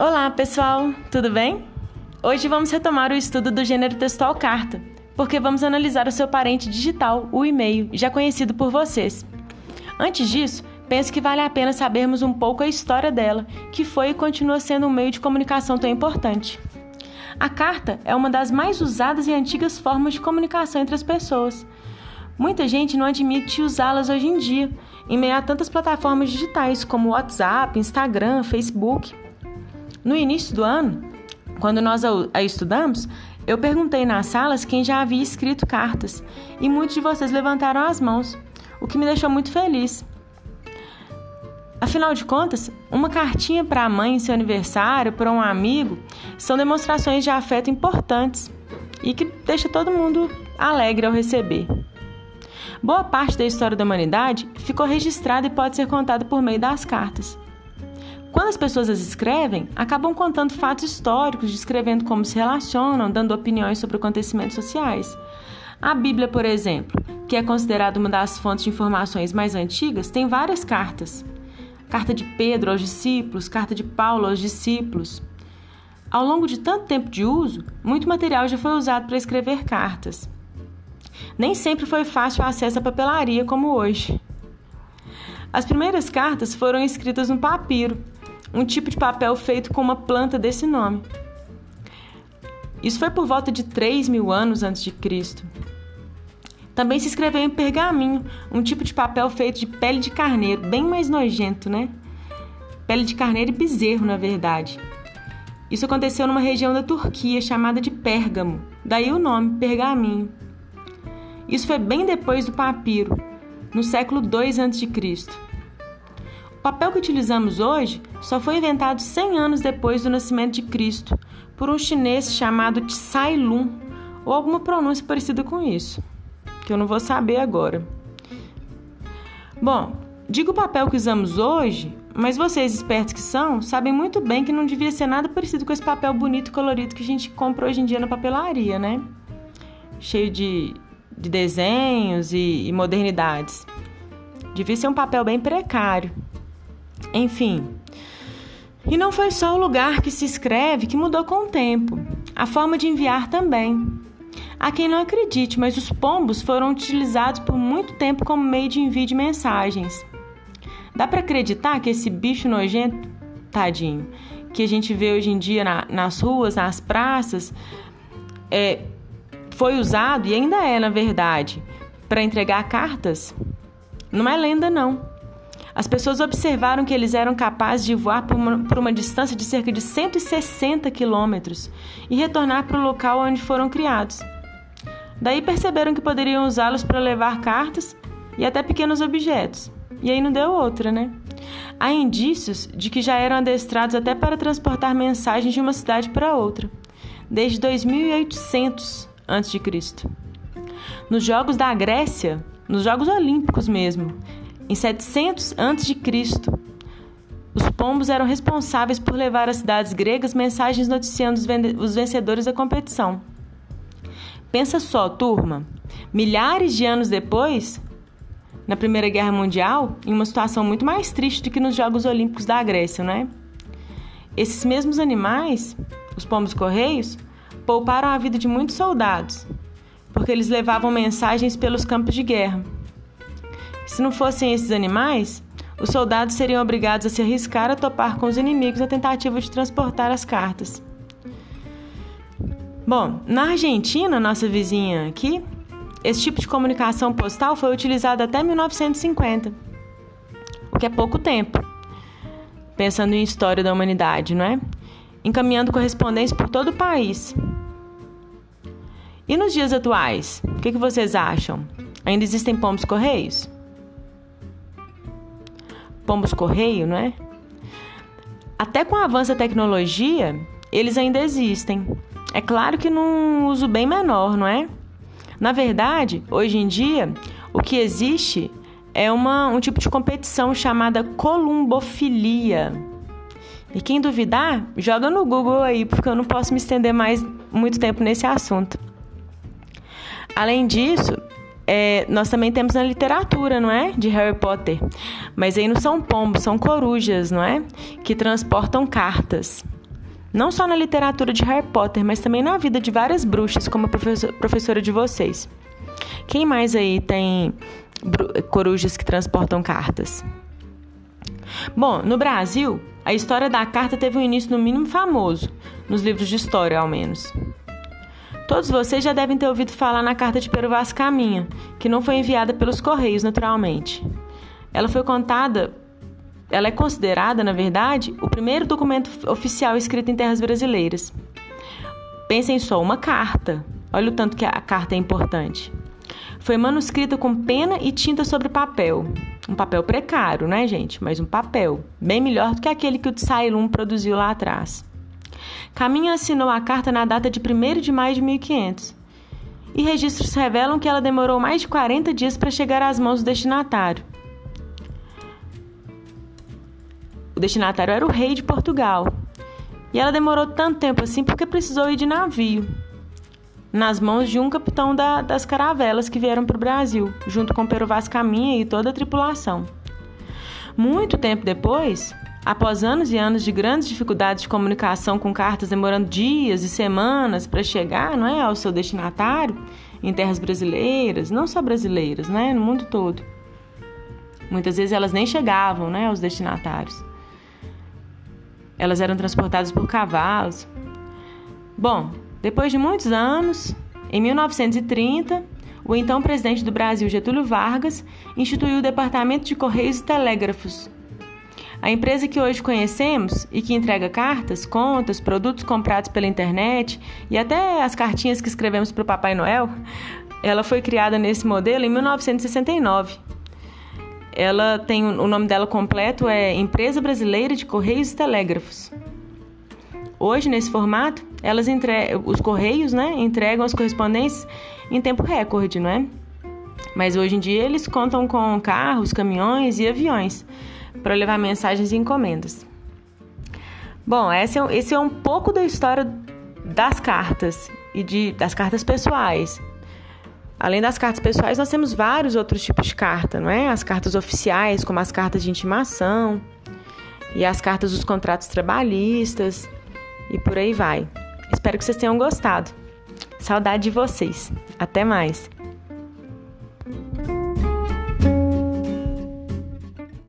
Olá, pessoal, tudo bem? Hoje vamos retomar o estudo do gênero textual carta, porque vamos analisar o seu parente digital, o e-mail, já conhecido por vocês. Antes disso, penso que vale a pena sabermos um pouco a história dela, que foi e continua sendo um meio de comunicação tão importante. A carta é uma das mais usadas e antigas formas de comunicação entre as pessoas. Muita gente não admite usá-las hoje em dia, em meio a tantas plataformas digitais como WhatsApp, Instagram, Facebook. No início do ano, quando nós a estudamos, eu perguntei nas salas quem já havia escrito cartas e muitos de vocês levantaram as mãos, o que me deixou muito feliz. Afinal de contas, uma cartinha para a mãe em seu aniversário, para um amigo, são demonstrações de afeto importantes e que deixa todo mundo alegre ao receber. Boa parte da história da humanidade ficou registrada e pode ser contada por meio das cartas. Quando as pessoas as escrevem, acabam contando fatos históricos, descrevendo como se relacionam, dando opiniões sobre acontecimentos sociais. A Bíblia, por exemplo, que é considerada uma das fontes de informações mais antigas, tem várias cartas. Carta de Pedro aos discípulos, carta de Paulo aos discípulos. Ao longo de tanto tempo de uso, muito material já foi usado para escrever cartas. Nem sempre foi fácil o acesso à papelaria como hoje. As primeiras cartas foram escritas no papiro, um tipo de papel feito com uma planta desse nome. Isso foi por volta de 3 mil anos antes de Cristo. Também se escreveu em pergaminho, um tipo de papel feito de pele de carneiro, bem mais nojento, né? Pele de carneiro e bezerro, na verdade. Isso aconteceu numa região da Turquia chamada de Pérgamo, daí o nome, pergaminho. Isso foi bem depois do papiro, no século II a.C. Papel que utilizamos hoje só foi inventado 100 anos depois do nascimento de Cristo, por um chinês chamado Tsai Lun, ou alguma pronúncia parecida com isso, que eu não vou saber agora. Bom, digo o papel que usamos hoje, mas vocês, espertos que são, sabem muito bem que não devia ser nada parecido com esse papel bonito e colorido que a gente compra hoje em dia na papelaria, né? Cheio de, de desenhos e, e modernidades. Devia ser um papel bem precário. Enfim. E não foi só o lugar que se escreve que mudou com o tempo, a forma de enviar também. Há quem não acredite, mas os pombos foram utilizados por muito tempo como meio de envio de mensagens. Dá para acreditar que esse bicho nojento, tadinho, que a gente vê hoje em dia na, nas ruas, nas praças, é, foi usado e ainda é, na verdade, para entregar cartas? Não é lenda, não. As pessoas observaram que eles eram capazes de voar por uma, por uma distância de cerca de 160 quilômetros e retornar para o local onde foram criados. Daí perceberam que poderiam usá-los para levar cartas e até pequenos objetos. E aí não deu outra, né? Há indícios de que já eram adestrados até para transportar mensagens de uma cidade para outra, desde 2800 a.C. Nos Jogos da Grécia, nos Jogos Olímpicos mesmo, em 700 a.C., os pombos eram responsáveis por levar às cidades gregas mensagens noticiando os vencedores da competição. Pensa só, turma, milhares de anos depois, na Primeira Guerra Mundial, em uma situação muito mais triste do que nos Jogos Olímpicos da Grécia, não é? Esses mesmos animais, os pombos correios, pouparam a vida de muitos soldados, porque eles levavam mensagens pelos campos de guerra. Se não fossem esses animais, os soldados seriam obrigados a se arriscar a topar com os inimigos na tentativa de transportar as cartas. Bom, na Argentina, nossa vizinha aqui, esse tipo de comunicação postal foi utilizado até 1950, o que é pouco tempo, pensando em história da humanidade, não é? Encaminhando correspondência por todo o país. E nos dias atuais, o que, vocês acham? Ainda existem pombos correios? Pombos correio, não é? Até com o avanço da tecnologia, eles ainda existem. É claro que num uso bem menor, não é? Na verdade, hoje em dia, o que existe é uma, um tipo de competição chamada columbofilia. E quem duvidar, joga no Google aí, porque eu não posso me estender mais muito tempo nesse assunto. Além disso, é, nós também temos na literatura, não é? De Harry Potter. Mas aí não são pombos, são corujas, não é? Que transportam cartas. não só na literatura de Harry Potter, mas também na vida de várias bruxas, como a professora de vocês. Quem mais aí tem corujas que transportam cartas? Bom, no Brasil, a história da carta teve um início no mínimo famoso, nos livros de história ao menos. Todos vocês já devem ter ouvido falar na carta de Pero Vaz Caminha, que não foi enviada pelos correios, naturalmente. Ela foi contada, ela é considerada, na verdade, o primeiro documento oficial escrito em terras brasileiras. Pensem só, uma carta. Olha o tanto que a carta é importante. Foi manuscrita com pena e tinta sobre papel. Um papel precário, né, gente? Mas um papel bem melhor do que aquele que o Tsailum produziu lá atrás. Caminha assinou a carta na data de 1 de maio de 1500. E registros revelam que ela demorou mais de 40 dias para chegar às mãos do destinatário. O destinatário era o rei de Portugal. E ela demorou tanto tempo assim porque precisou ir de navio nas mãos de um capitão da, das caravelas que vieram para o Brasil, junto com Pero Vaz Caminha e toda a tripulação. Muito tempo depois, após anos e anos de grandes dificuldades de comunicação com cartas demorando dias e semanas para chegar não é, ao seu destinatário, em terras brasileiras, não só brasileiras, né, no mundo todo. Muitas vezes elas nem chegavam né, aos destinatários. Elas eram transportadas por cavalos. Bom, depois de muitos anos, em 1930, o então presidente do Brasil, Getúlio Vargas, instituiu o Departamento de Correios e Telégrafos. A empresa que hoje conhecemos e que entrega cartas, contas, produtos comprados pela internet e até as cartinhas que escrevemos para o Papai Noel, ela foi criada nesse modelo em 1969. Ela tem o nome dela completo é Empresa Brasileira de Correios e Telégrafos. Hoje, nesse formato, elas entre... os correios né, entregam as correspondências em tempo recorde, não é? Mas hoje em dia eles contam com carros, caminhões e aviões para levar mensagens e encomendas. Bom, esse é, esse é um pouco da história das cartas e de, das cartas pessoais. Além das cartas pessoais, nós temos vários outros tipos de carta, não é? As cartas oficiais, como as cartas de intimação e as cartas dos contratos trabalhistas e por aí vai. Espero que vocês tenham gostado. Saudade de vocês. Até mais.